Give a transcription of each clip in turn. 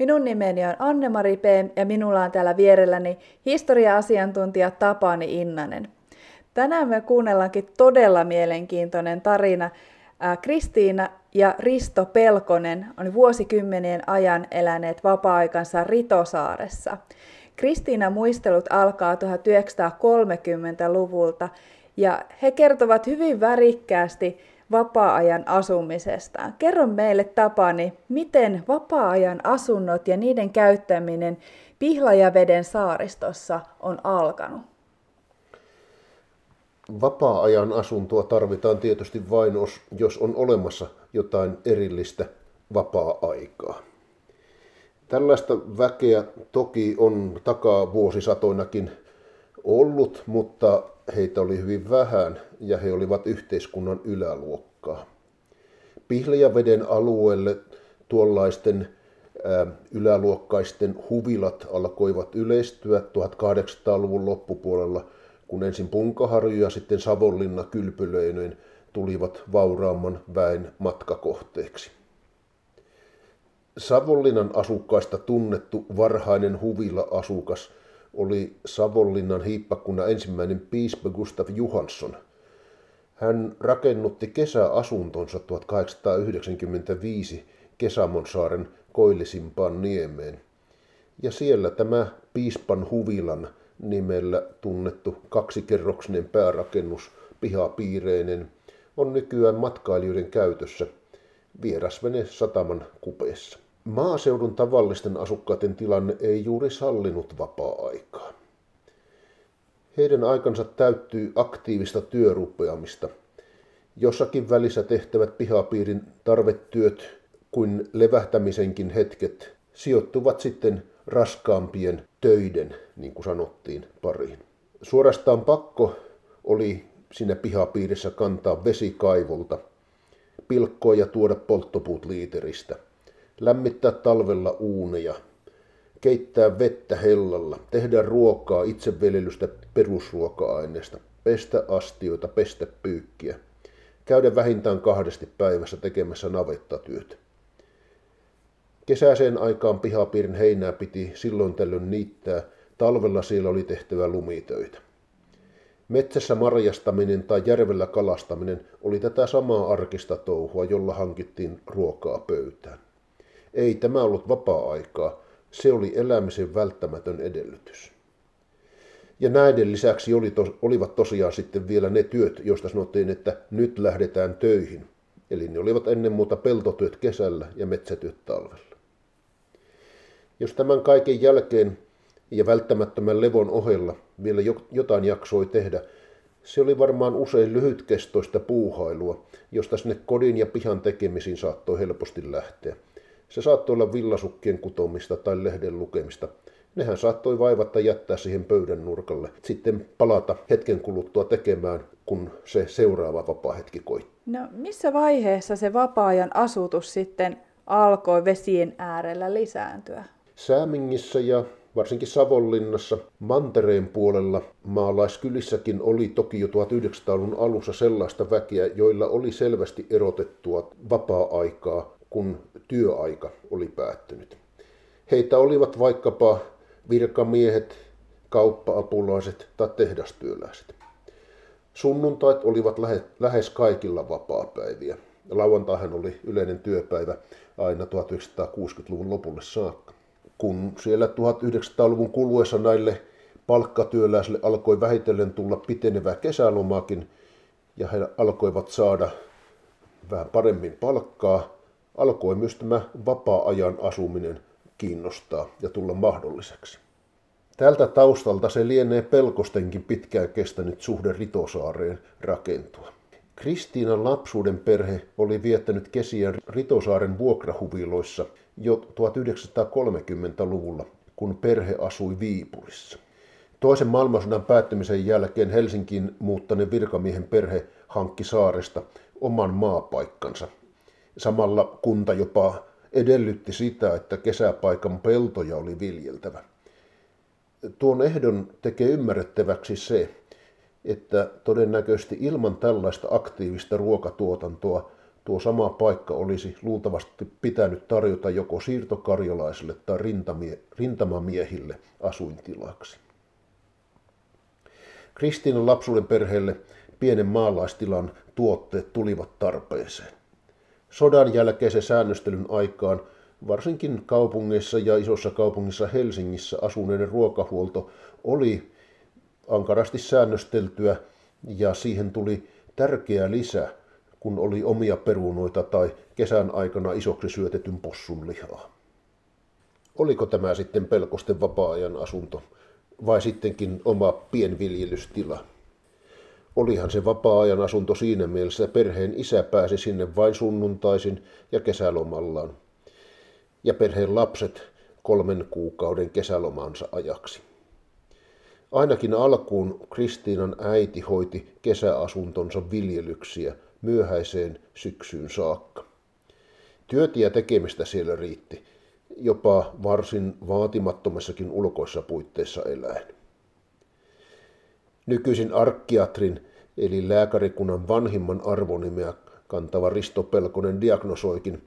Minun nimeni on Anne-Mari P. ja minulla on täällä vierelläni historia-asiantuntija Tapani Innanen. Tänään me kuunnellaankin todella mielenkiintoinen tarina. Kristiina ja Risto Pelkonen on vuosikymmenien ajan eläneet vapaa-aikansa Ritosaaressa. Kristiina muistelut alkaa 1930-luvulta ja he kertovat hyvin värikkäästi vapaa-ajan asumisesta. Kerro meille Tapani, miten vapaa-ajan asunnot ja niiden käyttäminen Pihlajaveden saaristossa on alkanut? Vapaa-ajan asuntoa tarvitaan tietysti vain, jos on olemassa jotain erillistä vapaa-aikaa. Tällaista väkeä toki on takaa vuosisatoinakin ollut, mutta heitä oli hyvin vähän ja he olivat yhteiskunnan yläluokkaa. Pihlajaveden alueelle tuollaisten yläluokkaisten huvilat alkoivat yleistyä 1800-luvun loppupuolella, kun ensin Punkaharju ja sitten Savonlinna kylpylöineen tulivat vauraamman väen matkakohteeksi. Savonlinnan asukkaista tunnettu varhainen huvila-asukas oli Savonlinnan hiippakunnan ensimmäinen piispa Gustav Johansson. Hän rakennutti kesäasuntonsa 1895 Kesamonsaaren koillisimpaan niemeen. Ja siellä tämä piispan huvilan nimellä tunnettu kaksikerroksinen päärakennus pihapiireinen on nykyään matkailijoiden käytössä vierasvene sataman kupeessa. Maaseudun tavallisten asukkaiden tilanne ei juuri sallinut vapaa-aikaa. Heidän aikansa täyttyy aktiivista työrupeamista. Jossakin välissä tehtävät pihapiirin tarvetyöt kuin levähtämisenkin hetket sijoittuvat sitten raskaampien töiden, niin kuin sanottiin, pariin. Suorastaan pakko oli siinä pihapiirissä kantaa vesikaivolta, pilkkoa ja tuoda polttopuut liiteristä – lämmittää talvella uuneja, keittää vettä hellalla, tehdä ruokaa itseviljelystä perusruoka-aineesta, pestä astioita, pestä pyykkiä, käydä vähintään kahdesti päivässä tekemässä navettatyötä. Kesäiseen aikaan pihapiirin heinää piti silloin tällöin niittää, talvella siellä oli tehtävä lumitöitä. Metsässä marjastaminen tai järvellä kalastaminen oli tätä samaa arkista touhua, jolla hankittiin ruokaa pöytään. Ei tämä ollut vapaa-aikaa, se oli elämisen välttämätön edellytys. Ja näiden lisäksi oli tos, olivat tosiaan sitten vielä ne työt, joista sanottiin, että nyt lähdetään töihin. Eli ne olivat ennen muuta peltotyöt kesällä ja metsätyöt talvella. Jos tämän kaiken jälkeen ja välttämättömän levon ohella vielä jotain jaksoi tehdä, se oli varmaan usein lyhytkestoista puuhailua, josta sinne kodin ja pihan tekemisiin saattoi helposti lähteä – se saattoi olla villasukkien kutomista tai lehden lukemista. Nehän saattoi vaivatta jättää siihen pöydän nurkalle, sitten palata hetken kuluttua tekemään, kun se seuraava vapaa hetki koitti. No missä vaiheessa se vapaa-ajan asutus sitten alkoi vesien äärellä lisääntyä? Säämingissä ja varsinkin Savonlinnassa, Mantereen puolella maalaiskylissäkin oli toki jo 1900-luvun alussa sellaista väkeä, joilla oli selvästi erotettua vapaa-aikaa kun työaika oli päättynyt. Heitä olivat vaikkapa virkamiehet, kauppa-apulaiset tai tehdastyöläiset. Sunnuntait olivat lähes kaikilla vapaapäiviä. Lauantaihan oli yleinen työpäivä aina 1960-luvun lopulle saakka. Kun siellä 1900-luvun kuluessa näille palkkatyöläisille alkoi vähitellen tulla pitenevää kesälomaakin ja he alkoivat saada vähän paremmin palkkaa, alkoi myös tämä vapaa-ajan asuminen kiinnostaa ja tulla mahdolliseksi. Tältä taustalta se lienee pelkostenkin pitkään kestänyt suhde Ritosaareen rakentua. Kristiinan lapsuuden perhe oli viettänyt kesiä Ritosaaren vuokrahuviloissa jo 1930-luvulla, kun perhe asui Viipurissa. Toisen maailmansodan päättymisen jälkeen Helsinkiin muuttaneen virkamiehen perhe hankki saaresta oman maapaikkansa. Samalla kunta jopa edellytti sitä, että kesäpaikan peltoja oli viljeltävä. Tuon ehdon tekee ymmärrettäväksi se, että todennäköisesti ilman tällaista aktiivista ruokatuotantoa tuo sama paikka olisi luultavasti pitänyt tarjota joko siirtokarjalaisille tai rintamie- rintamamiehille asuintilaksi. Kristiinan lapsuuden perheelle pienen maalaistilan tuotteet tulivat tarpeeseen. Sodan jälkeisen säännöstelyn aikaan varsinkin kaupungeissa ja isossa kaupungissa Helsingissä asuneiden ruokahuolto oli ankarasti säännösteltyä ja siihen tuli tärkeä lisä, kun oli omia perunoita tai kesän aikana isoksi syötetyn possun lihaa. Oliko tämä sitten pelkosten vapaa-ajan asunto vai sittenkin oma pienviljelystila? Olihan se vapaa-ajan asunto siinä mielessä, että perheen isä pääsi sinne vain sunnuntaisin ja kesälomallaan. Ja perheen lapset kolmen kuukauden kesälomansa ajaksi. Ainakin alkuun Kristiinan äiti hoiti kesäasuntonsa viljelyksiä myöhäiseen syksyyn saakka. Työtä ja tekemistä siellä riitti, jopa varsin vaatimattomassakin ulkoissa puitteissa eläen. Nykyisin arkkiatrin eli lääkärikunnan vanhimman arvonimeä kantava Risto Pelkonen diagnosoikin,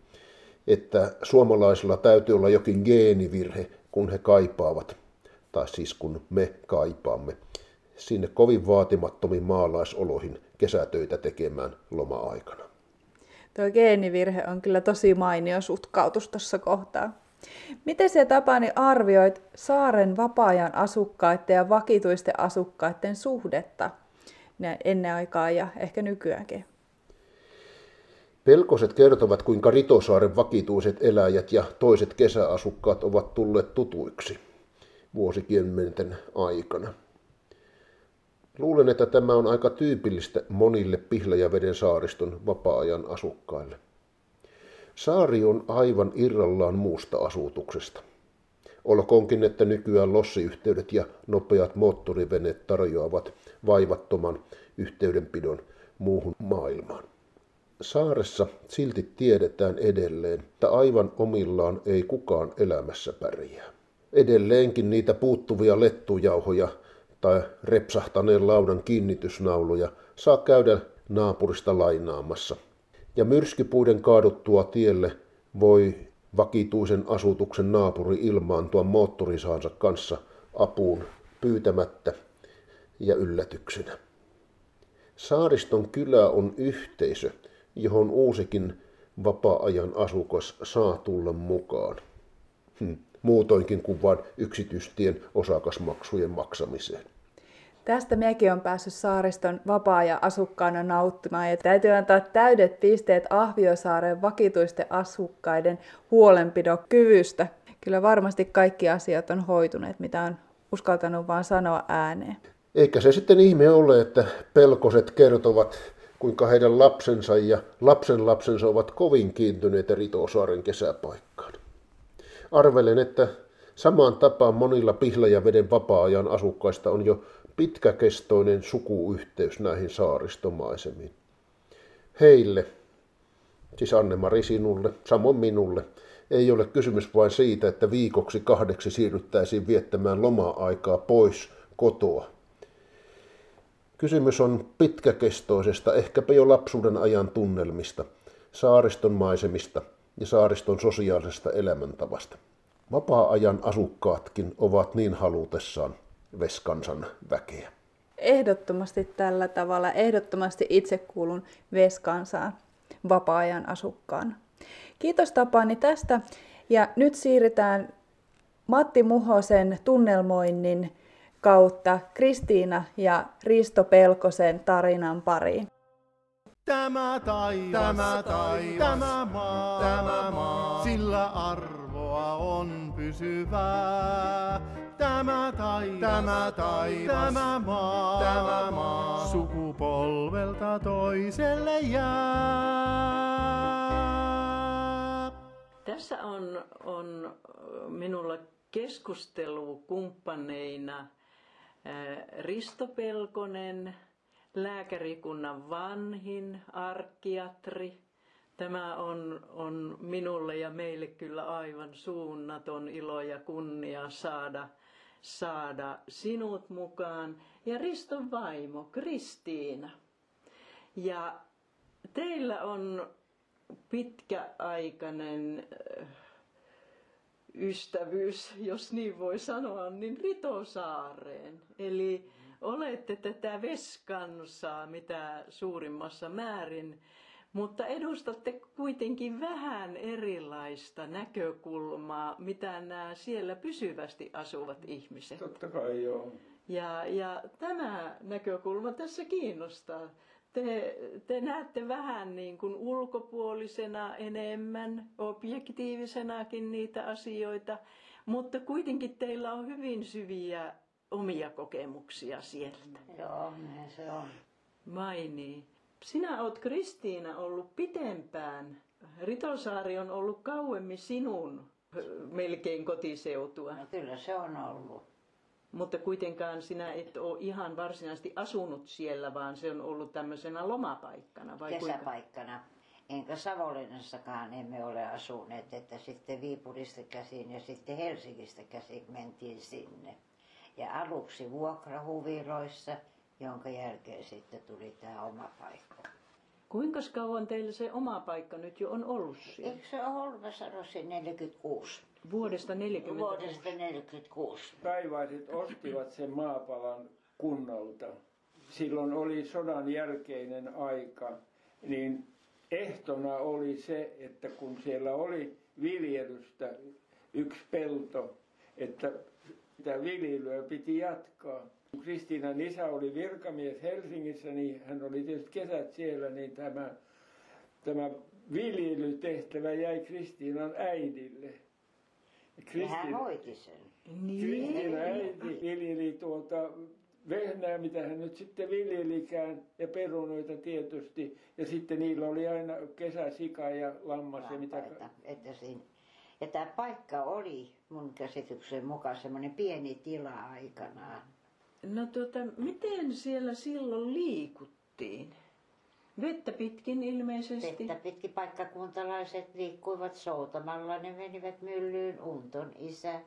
että suomalaisilla täytyy olla jokin geenivirhe, kun he kaipaavat, tai siis kun me kaipaamme, sinne kovin vaatimattomiin maalaisoloihin kesätöitä tekemään loma-aikana. Tuo geenivirhe on kyllä tosi mainio sutkautus tuossa kohtaa. Miten se Tapani arvioit saaren vapaa-ajan asukkaiden ja vakituisten asukkaiden suhdetta ennen aikaa ja ehkä nykyäänkin? Pelkoset kertovat, kuinka Ritosaaren vakituiset eläjät ja toiset kesäasukkaat ovat tulleet tutuiksi vuosikymmenten aikana. Luulen, että tämä on aika tyypillistä monille Pihlajaveden saariston vapaa-ajan asukkaille. Saari on aivan irrallaan muusta asutuksesta. Olkoonkin, että nykyään lossiyhteydet ja nopeat moottoriveneet tarjoavat vaivattoman yhteydenpidon muuhun maailmaan. Saaressa silti tiedetään edelleen, että aivan omillaan ei kukaan elämässä pärjää. Edelleenkin niitä puuttuvia lettujauhoja tai repsahtaneen laudan kiinnitysnauluja saa käydä naapurista lainaamassa – ja myrskypuiden kaaduttua tielle voi vakituisen asutuksen naapuri ilmaantua moottorisaansa kanssa apuun pyytämättä ja yllätyksenä. Saariston kylä on yhteisö, johon uusikin vapaa-ajan asukas saa tulla mukaan. Hm, muutoinkin kuin vain yksityistien osakasmaksujen maksamiseen. Tästä mekin on päässyt saariston vapaa- asukkaana nauttimaan ja täytyy antaa täydet pisteet Ahviosaaren vakituisten asukkaiden huolenpidokyvystä. Kyllä varmasti kaikki asiat on hoituneet, mitä on uskaltanut vaan sanoa ääneen. Eikä se sitten ihme ole, että pelkoset kertovat, kuinka heidän lapsensa ja lapsen lapsensa ovat kovin kiintyneitä Ritosaaren kesäpaikkaan. Arvelen, että samaan tapaan monilla Pihlajaveden vapaa-ajan asukkaista on jo pitkäkestoinen sukuyhteys näihin saaristomaisemiin. Heille, siis Anne-Mari sinulle, samoin minulle, ei ole kysymys vain siitä, että viikoksi kahdeksi siirryttäisiin viettämään loma-aikaa pois kotoa. Kysymys on pitkäkestoisesta, ehkäpä jo lapsuuden ajan tunnelmista, saariston maisemista ja saariston sosiaalisesta elämäntavasta. Vapaa-ajan asukkaatkin ovat niin halutessaan Veskansan väkeä. Ehdottomasti tällä tavalla, ehdottomasti itse kuulun Veskansaan vapaa-ajan asukkaan. Kiitos Tapani tästä ja nyt siirrytään Matti Muhosen tunnelmoinnin kautta Kristiina ja Risto Pelkosen tarinan pariin. Tämä taivas, tämä, taivas, tämä maa, tämä maa, sillä arvoa on pysyvää. Tämä taivas, tämä, taivas, tämä maa, tämä maa, sukupolvelta toiselle jää. Tässä on, on minulla keskustelukumppaneina Risto Pelkonen, lääkärikunnan vanhin arkiatri. Tämä on, on minulle ja meille kyllä aivan suunnaton ilo ja kunnia saada, saada sinut mukaan. Ja Riston vaimo, Kristiina. Ja teillä on pitkäaikainen ystävyys, jos niin voi sanoa, niin Ritosaareen. Eli olette tätä veskansaa mitä suurimmassa määrin, mutta edustatte kuitenkin vähän erilaista näkökulmaa, mitä nämä siellä pysyvästi asuvat ihmiset. Totta kai joo. Ja, ja tämä näkökulma tässä kiinnostaa. Te, te näette vähän niin kuin ulkopuolisena enemmän, objektiivisenakin niitä asioita, mutta kuitenkin teillä on hyvin syviä omia kokemuksia sieltä. Joo, näin se on. Vai niin? Sinä olet Kristiina ollut pitempään. Ritosaari on ollut kauemmin sinun melkein kotiseutua. No kyllä se on ollut. Mutta kuitenkaan sinä et ole ihan varsinaisesti asunut siellä, vaan se on ollut tämmöisenä lomapaikkana. Vai Kesäpaikkana. Enkä Savonlinnassakaan emme ole asuneet, että sitten Viipurista käsin ja sitten Helsingistä käsin mentiin sinne. Ja aluksi vuokrahuviloissa, jonka jälkeen sitten tuli tämä oma paikka. Kuinka kauan teillä se oma paikka nyt jo on ollut siellä? Eikö se ole ollut, mä sanoisin, 46? Vuodesta 40. Vuodesta 46. Kaivaiset ostivat sen maapalan kunnalta. Silloin oli sodan jälkeinen aika, niin ehtona oli se, että kun siellä oli viljelystä yksi pelto, että sitä viljelyä piti jatkaa. Kristiinan isä oli virkamies Helsingissä, niin hän oli tietysti kesät siellä, niin tämä, tämä viljelytehtävä jäi Kristiinan äidille. Ja hän hoiti sen. Kristiina äiti viljeli tuota vehnää, mitä hän nyt sitten viljelikään, ja perunoita tietysti. Ja sitten niillä oli aina kesäsika ja lammas ja mitä... Että siinä. Ja tämä paikka oli mun käsityksen mukaan semmoinen pieni tila aikanaan. No tuota, miten siellä silloin liikuttiin? Vettä pitkin ilmeisesti. Vettä pitkin paikkakuntalaiset liikkuivat soutamalla. Ne menivät myllyyn. Unton isä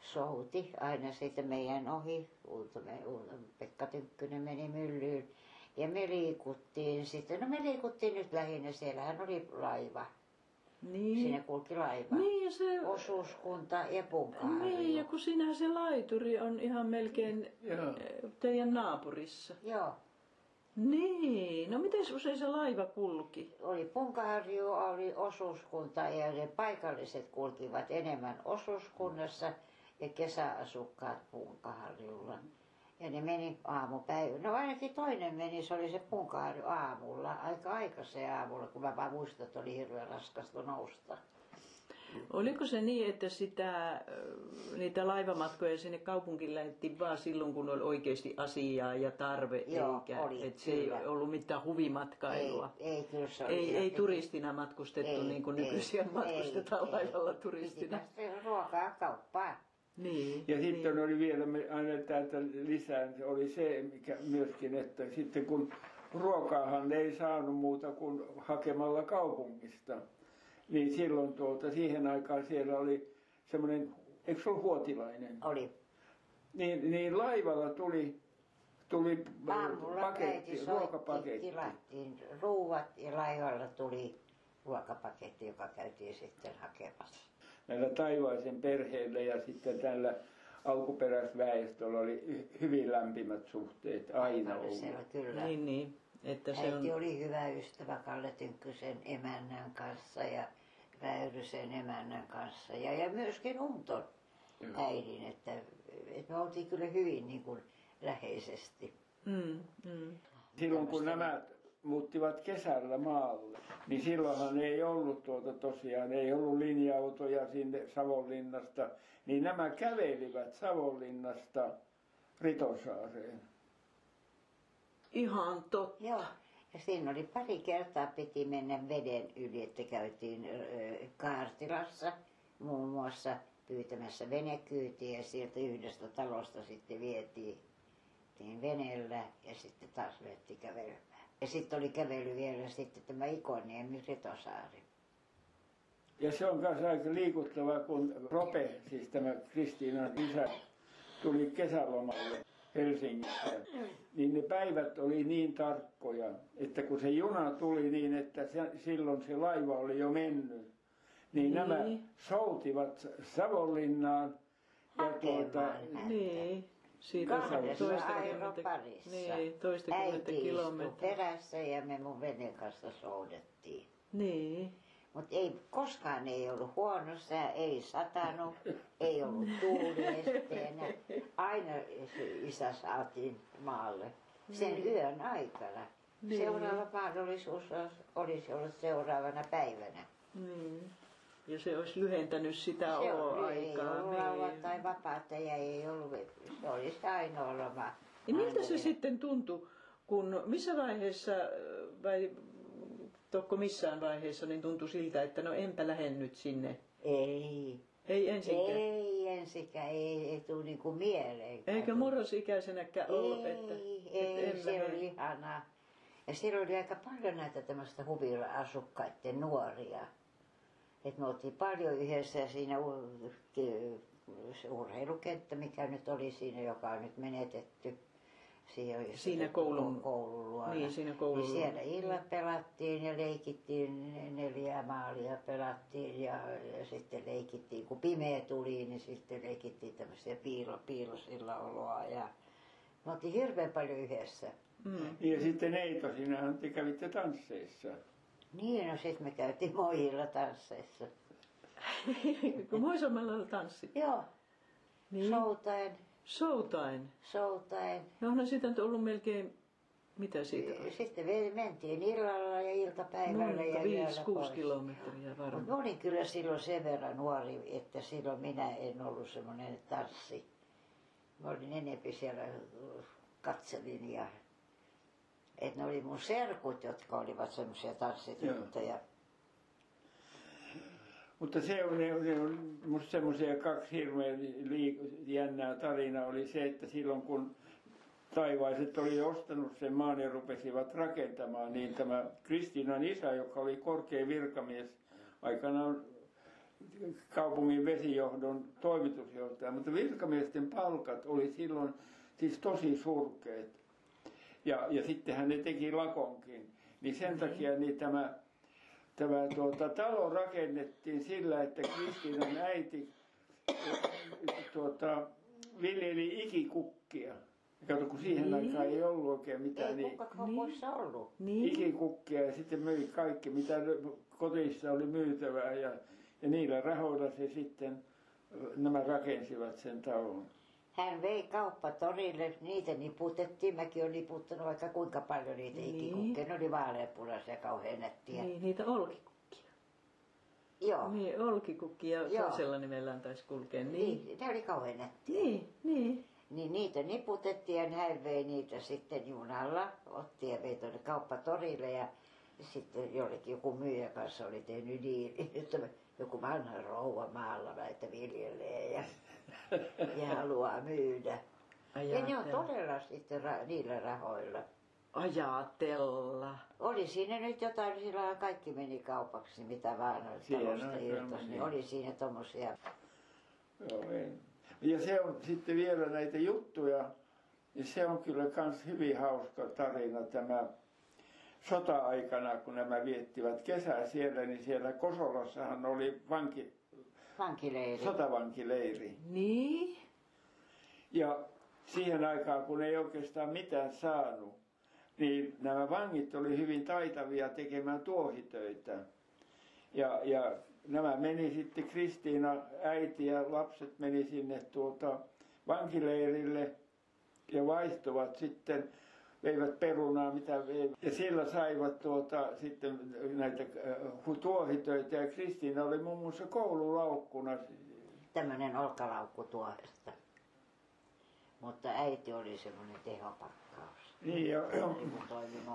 souti aina siitä meidän ohi. Unto, me, Unto, Pekka Tynkkynen meni myllyyn. Ja me liikuttiin sitten. No me liikuttiin nyt lähinnä. Siellähän oli laiva. Niin. Siinä kulki laiva. Niin ja se... Osuuskunta ja punkaharju. Niin, ja kun sinähän se laituri on ihan melkein Joo. eh, teidän naapurissa. Joo. Niin, no miten usein se laiva kulki? Oli punkaharju, oli osuuskunta ja ne paikalliset kulkivat enemmän osuuskunnassa ja kesäasukkaat punkaharjulla. Ja ne meni aamupäivä. No ainakin toinen meni, se oli se punkaharju aamulla, aika aikaisen aamulla, kun mä vaan muistan, että oli hirveän raskasta nousta. Oliko se niin, että sitä, niitä laivamatkoja sinne kaupunkiin lähdettiin vaan silloin, kun oli oikeasti asiaa ja tarve, Joo, eikä, oli, että se ei kyllä. ollut mitään huvimatkailua? Ei, ei, kyllä se oli ei, ei turistina matkustettu niin kuin nykyisiä matkustetaan ei, laivalla ei. turistina. Päästä ruokaa kauppaan. Niin, Ja sitten niin. oli vielä me aina täältä lisää, se oli se mikä myöskin, että sitten kun ruokaahan ei saanut muuta kuin hakemalla kaupungista, niin silloin tuota, siihen aikaan siellä oli semmoinen, eikö se ollut huotilainen? Oli Niin, niin laivalla tuli, tuli Aamulla paketti, soitti, ruokapaketti. tilattiin ruuat ja laivalla tuli ruokapaketti, joka käytiin sitten hakemassa. näillä taivaisen perheillä ja sitten tällä alkuperäisväestöllä oli hy- hyvin lämpimät suhteet aina ollut. Paikallisella kyllä. niin, niin, että se Äiti on... oli hyvä ystävä Kalle Tynkkysen emännän kanssa ja Väyrysen emännän kanssa ja, ja myöskin Unton Joo. äidin, että, että me oltiin kyllä hyvin niin kuin läheisesti. Mm, mm. Silloin kun nämä muuttivat kesällä maalle, niin silloinhan ei ollut tuota tosiaan, ei ollut linja-autoja sinne Savonlinnasta, niin nämä kävelivät Savonlinnasta Ritosaareen. Ihan totta. Joo. Ja siinä oli pari kertaa piti mennä veden yli, että käytiin Kaartilassa muun muassa pyytämässä venekyytiä ja sieltä yhdestä talosta sitten vietiin lähdettiin veneellä ja sitten taas lähdettiin kävelemään. Ja sitten oli kävely vielä sitten tämä Ikoniemi Ritosaari. Ja se on myös aika liikuttava, kun Rope, siis tämä Kristiinan isä, tuli kesälomalle Helsingissä. Niin ne päivät oli niin tarkkoja, että kun se juna tuli niin, että se, silloin se laiva oli jo mennyt, niin, niin. nämä soutivat Savonlinnaan. Ja tuota, niin. Siitä toista parissa. Niin, toistakymmentä kilometriä. perässä ja me mun veneen kanssa soudettiin. Niin. Mutta ei, koskaan ei ollut huono sää, ei satanut, ei ollut tuuliesteenä. Aina isä saatiin maalle sen niin. yön aikana. Niin. Seuraava mahdollisuus olisi ollut seuraavana päivänä. Niin. Ja se olisi lyhentänyt sitä se aikaa. Ei ollut niin. tai vapaata ja ei ollut, se olisi ainoa loma. Ja miltä se sitten tuntui, kun missä vaiheessa, vai Tokko missään vaiheessa niin tuntui siltä, että no enpä lähde nyt sinne. Ei. Ei ensikään? Ei ensikään, ei, ei tule niinku mieleen. Eikä murrosikäisenäkään ollut, että, ei, että se oli ihanaa. Ja siellä oli aika paljon näitä tämmöistä huvila-asukkaiden nuoria. Et me oltiin paljon yhdessä siinä se urheilukenttä, mikä nyt oli siinä, joka on nyt menetetty siinä, siinä koulun, koulun luona. Niin, siinä koulun niin siellä illat pelattiin ja leikittiin neljä maalia pelattiin ja, ja sitten leikittiin, kun pimeä tuli, niin sitten leikittiin tämmöisiä piilo, piilosilla ja me oltiin hirveän paljon yhdessä. Mm. Ja sitten Eito, sinähän te kävitte tansseissa. Niin, no sitten me käytiin Moihilla tansseissa. kun Moisommalla tanssi? Joo. Niin. Soutaen. Showtime. Showtime. No onhan siitä nyt ollut melkein, mitä siitä oli? Sitten mentiin illalla ja iltapäivällä Noin, ja viisi, kuusi kilometriä varmaan. Mä olin kyllä silloin sen verran nuori, että silloin minä en ollut semmoinen tanssi. Mä olin enempi siellä katselin ja että ne oli mun serkut, jotka olivat semmoisia tanssityttöjä. Mutta se on, se on musta semmoisia kaksi hirveän jännää tarinaa oli se, että silloin kun taivaiset oli ostanut sen maan ja rupesivat rakentamaan, niin tämä Kristiinan isä, joka oli korkea virkamies, aikanaan kaupungin vesijohdon toimitusjohtaja, mutta virkamiesten palkat oli silloin siis tosi surkeet. Ja, ja sittenhän ne teki lakonkin. Niin sen takia niin tämä tämä tuota, talo rakennettiin sillä, että Kristiinan äiti tuota, viljeli ikikukkia. Kato, kun siihen niin. aikaan ei ollut oikein mitään. Ei niin, niin, ollut. Niin. Ikikukkia ja sitten myi kaikki, mitä kotissa oli myytävää. Ja, ja niillä rahoilla se sitten, nämä rakensivat sen talon. Hän vei kauppatorille, niitä niputettiin. Mäkin olen niputtanut vaikka kuinka paljon niitä niin. ikikukkeja. Ne oli vaaleanpunaisia kauhean nättiä. Niin, niitä olkikukkia. Joo. Niin, olkikukkia Joo. toisella nimellään taisi kulkea. Niin. niin, ne oli kauhean nättiä. Niin, niin. Niin niitä niputettiin ja hän vei niitä sitten junalla, otti ja vei tuonne kauppatorille ja sitten jollekin joku myyjä kanssa oli tehnyt niin, että joku vanha rouva maalla näitä viljelee ja, ja haluaa myydä. Ajatella. Ja ne on todella sitten ra- niillä rahoilla. Ajatella. Oli siinä nyt jotain, sillä kaikki meni kaupaksi, mitä vaan talosta irtosi. Niin oli siinä tommosia. Joo, en. Ja se on sitten vielä näitä juttuja, ja se on kyllä myös hyvin hauska tarina tämä sota-aikana, kun nämä viettivät kesää siellä, niin siellä Kosolossahan oli vanki, vankileiri. sotavankileiri. Niin. Ja siihen aikaan, kun ei oikeastaan mitään saanut, niin nämä vangit oli hyvin taitavia tekemään tuohitöitä. Ja, ja nämä meni sitten, Kristiina, äiti ja lapset meni sinne tuota vankileirille ja vaihtuvat sitten veivät perunaa, mitä veivät. Ja sillä saivat tuota, sitten näitä äh, tuohitöitä ja Kristiina oli muun muassa koululaukkuna. Tämmöinen olkalaukku tuohesta. Mutta äiti oli semmoinen tehopakkaus. Niin, jo, jo,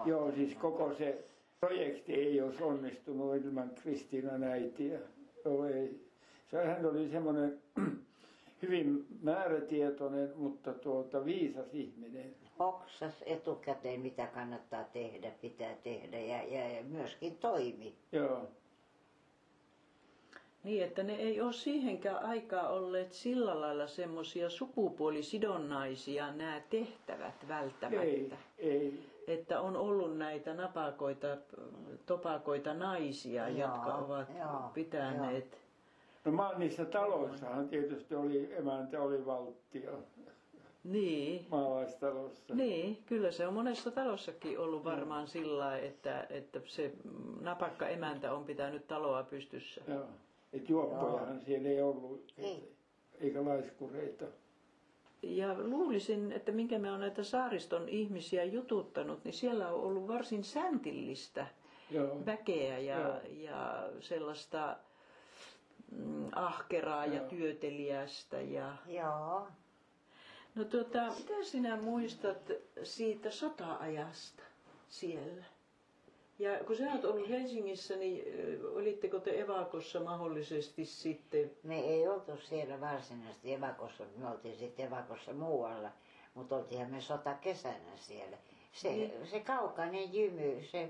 joo, siis koko se projekti ei olisi onnistunut ilman Kristiinan äitiä. Joo, ei. Se, hän oli semmoinen hyvin määrätietoinen, mutta tuota viisas ihminen. Hoksas etukäteen, mitä kannattaa tehdä, pitää tehdä ja, ja, ja myöskin toimi. Joo. Niin, että ne ei ole siihenkään aikaa olleet sillä lailla semmoisia sukupuolisidonnaisia nämä tehtävät välttämättä. Ei, ei. Että on ollut näitä napakoita, topakoita naisia, Joo, jotka ovat joo, pitäneet. No niissä taloissahan tietysti oli emäntä, oli valtio Niin, maalaistalossa. niin, kyllä se on monessa talossakin ollut varmaan sillä lailla, että, että se napakka emäntä on pitänyt taloa pystyssä. Joo. Et juoppojahan siellä ei ollut, Ei. eikä laiskureita. Ja luulisin, että minkä me on näitä saariston ihmisiä jututtanut, niin siellä on ollut varsin säntillistä Joo. väkeä ja, Joo. ja sellaista mm, ahkeraa ja Joo. työteliästä. Ja... Joo. No tuota, mitä sinä muistat siitä sota-ajasta siellä? Ja kun sä oot ollut Helsingissä, niin olitteko te evakossa mahdollisesti sitten? Me ei oltu siellä varsinaisesti evakossa, me oltiin sitten evakossa muualla, mutta oltiinhan me sota kesänä siellä. Se, Niin. se kaukainen jymy, se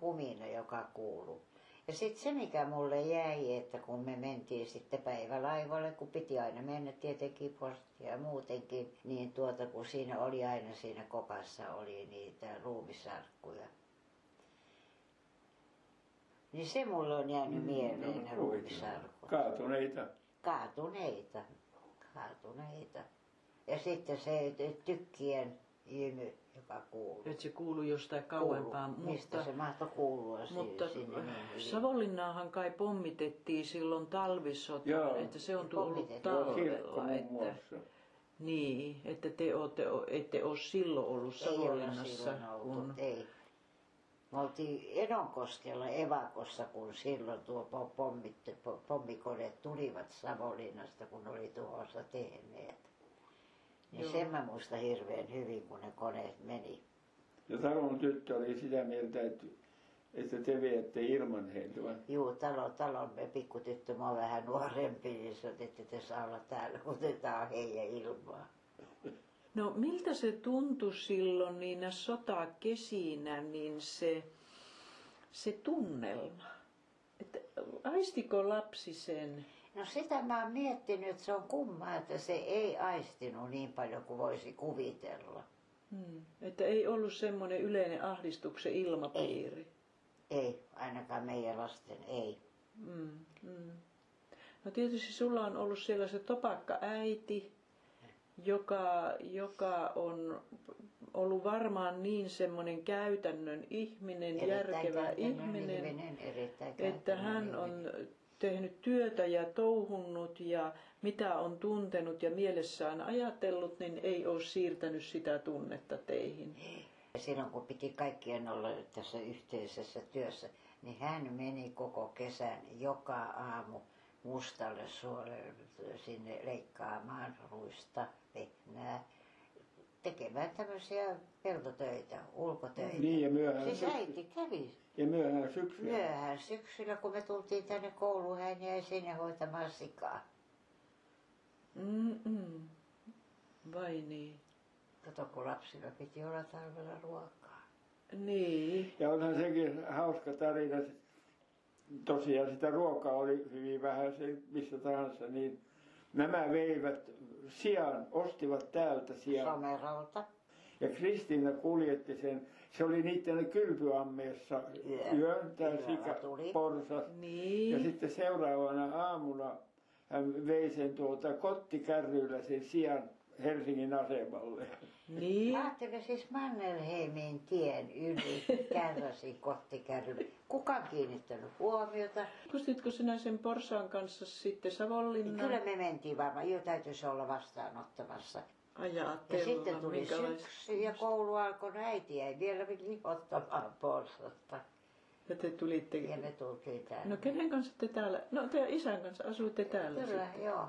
humina, joka kuuluu. Ja sitten se, mikä mulle jäi, että kun me mentiin sitten päivälaivalle, kun piti aina mennä tietenkin postia ja muutenkin, niin tuota, kun siinä oli aina siinä kopassa oli niitä ruumisarkkuja. Niin se mulle on jäänyt mieleen, ne No, ruumisarkut Kaatuneita. kaatuneita, kaatuneita. Ja sitten se tykkien jymy, joka kuuluu. Että se kuuluu jostain kauempaa, Kuuluu. Mistä mutta, se mahtoi kuulua mutta sinne niin. Savonlinnaahan kai pommitettiin silloin talvisotaan, Joo. että se on tullut talvella. Että, niin, että te ootte, ette ole silloin ollut Ei Savonlinnassa. silloin oltu, kun, ei. Me oltiin Enonkoskella evakossa, kun silloin tuo po- pommit, po- pommikoneet tulivat Savonlinnasta, kun oli tuhossa tehneet. Niin sen mä muistan hirveän hyvin, kun ne koneet meni. Ja talon tyttö oli sitä mieltä, että, että te viette ilman heitä. vai? Juu, talo, talon me pikkutyttö, mä oon vähän nuorempi, niin se että te saa olla täällä, otetaan heidän ilmaa. No miltä se tuntui silloin niinä sotakesinä, niin se, se tunnelma? Että aistiko lapsi sen? No sitä mä oon miettinyt, että se on kumma, että se ei aistinut niin paljon kuin voisi kuvitella. Hmm. Että ei ollut semmoinen yleinen ahdistuksen ilmapiiri. Ei, ainakaan meidän lasten ei. Mm, mm. No tietysti sulla on ollut siellä se topakka äiti, joka, joka on ollut varmaan niin semmoinen käytännön ihminen, järkevä käytännön ihminen, ihminen, erittäin että hän on ihminen. Tehnyt työtä ja touhunnut ja mitä on tuntenut ja mielessään ajatellut, niin ei ole siirtänyt sitä tunnetta teihin. Silloin kun piti kaikkien olla tässä yhteisessä työssä, niin hän meni koko kesän joka aamu mustalle suolelle sinne leikkaamaan ruista, vehnää, tekemään tämmöisiä peltotöitä, ulkotöitä. Niin, ja myöhään Siis syksy- äiti kävi Ja myöhään syksyllä. myöhään syksyllä, kun me tultiin tänne kouluun, hän jäi sinne hoitamaan sikaa. Mm-mm. Vai niin? Kato, kun lapsilla piti olla talvella ruokaa. Niin. Ja onhan sekin hauska tarina. Tosiaan sitä ruokaa oli hyvin vähän se missä tahansa, niin nämä veivät sijaan, ostivat täältä sijaan. Somerolta. Ja Kristiina kuljetti sen, se oli niiden kylpyammeessa Yö. yön, tämä sika, porsas. Ja Niin. sitten seuraavana aamuna hän vei sen tuota kottikärryllä sen sijaan Helsingin asemalle. Niin. Ajattele siis Mannerheimin tien yli kärräsi kottikärrylle. Kuka on kiinnittänyt huomiota? Kustitko sinä sen porsaan kanssa sitten Savonlinnaan? Kyllä me mentiin varmaan, jo täytyisi olla vastaanottamassa. Ajatella, Ja sitten tuli syksy ja koulu alkoi, no äiti ei vielä lihottamaan porsasta. Ja te tulitte... Ja me tultiin tänne. No kenen kanssa te täällä? No te isän kanssa asuitte täällä Kyllä, sitten. joo.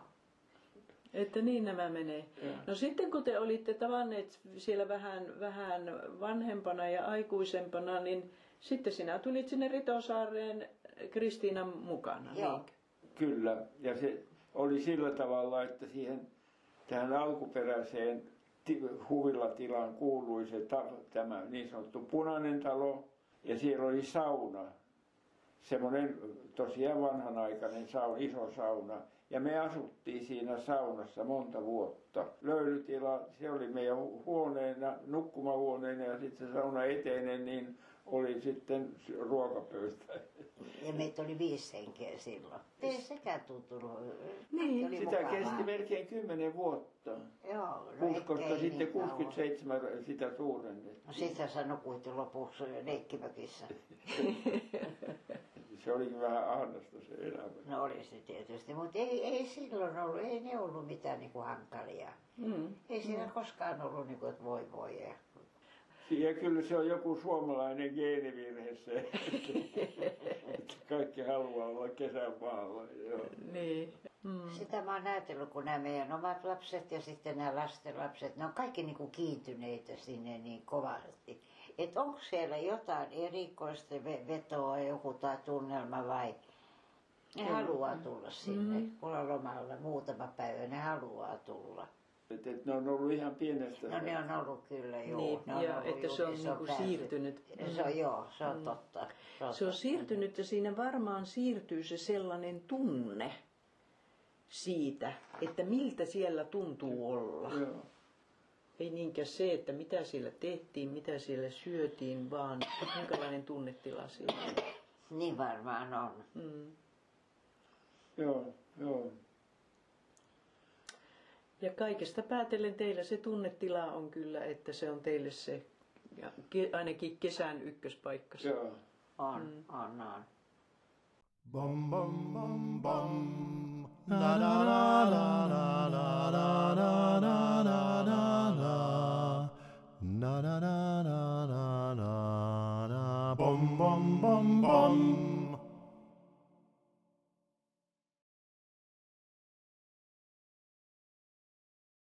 Että niin nämä menee. Joo. No sitten kun te olitte tavanneet siellä vähän, vähän vanhempana ja aikuisempana, niin sitten sinä tulit sinne Ritosaareen Kristiinan mukana, Joo. niinkö? Kyllä, ja se oli sillä tavalla, että siihen tähän alkuperäiseen huvilatilaan kuului se tämä niin sanottu punainen talo ja siellä oli sauna. Semmoinen tosiaan vanhanaikainen sauna, iso sauna. Ja me asuttiin siinä saunassa monta vuotta. Löylytila, se oli meidän huoneena, nukkumahuoneena ja sitten se sauna eteinen, niin oli sitten ruokapöytä. Ja meitä oli viisi henkeä silloin. Ei sekään tuntunut. Niin, oli sitä mukavaa. kesti melkein kymmenen vuotta. Joo, no ettei sitten niin kauan. 67 sitä suurennettiin. No sitten sä nukuit jo lopuksi leikkimökissä. Se olikin vähän ahdasta se elämä. No oli se tietysti, mutta ei, ei silloin ollut, ei ne ollut mitään niinku hankalia. Mm. Ei siinä koskaan ollut niinku, että voi voi. Ja... Ja kyllä se on joku suomalainen geenivirhe se, että kaikki haluaa olla kesän maalla. Joo. Niin. Mm. Sitä mä oon ajatellut, kun nämä meidän omat lapset ja sitten nämä lasten lapset, ne on kaikki niinku kiintyneitä sinne niin kovasti. Että onko siellä jotain erikoista ve- vetoa, joku tai tunnelma vai ne haluaa tulla sinne, mm. kun on lomalla muutama päivä, ne haluaa tulla. Et, et ne on ollut ihan pienestä. No ne on ollut kyllä, joo. Niin, ne on ja ollut että se on niinku siirtynyt. Se on, joo, se on totta. Se on totta. siirtynyt ja siinä varmaan siirtyy se sellainen tunne siitä, että miltä siellä tuntuu olla. Joo. Ei niinkään se, että mitä siellä tehtiin, mitä siellä syötiin, vaan minkälainen tunnetila siinä on. Niin varmaan on. Mm. Joo, joo. Ja kaikesta päätellen teillä se tunnetila on kyllä, että se on teille se ja ke, ainakin kesän ykköspaikka. Joo. On, on, on. Bum bum bum bum. Na na na na na na na na bum bum.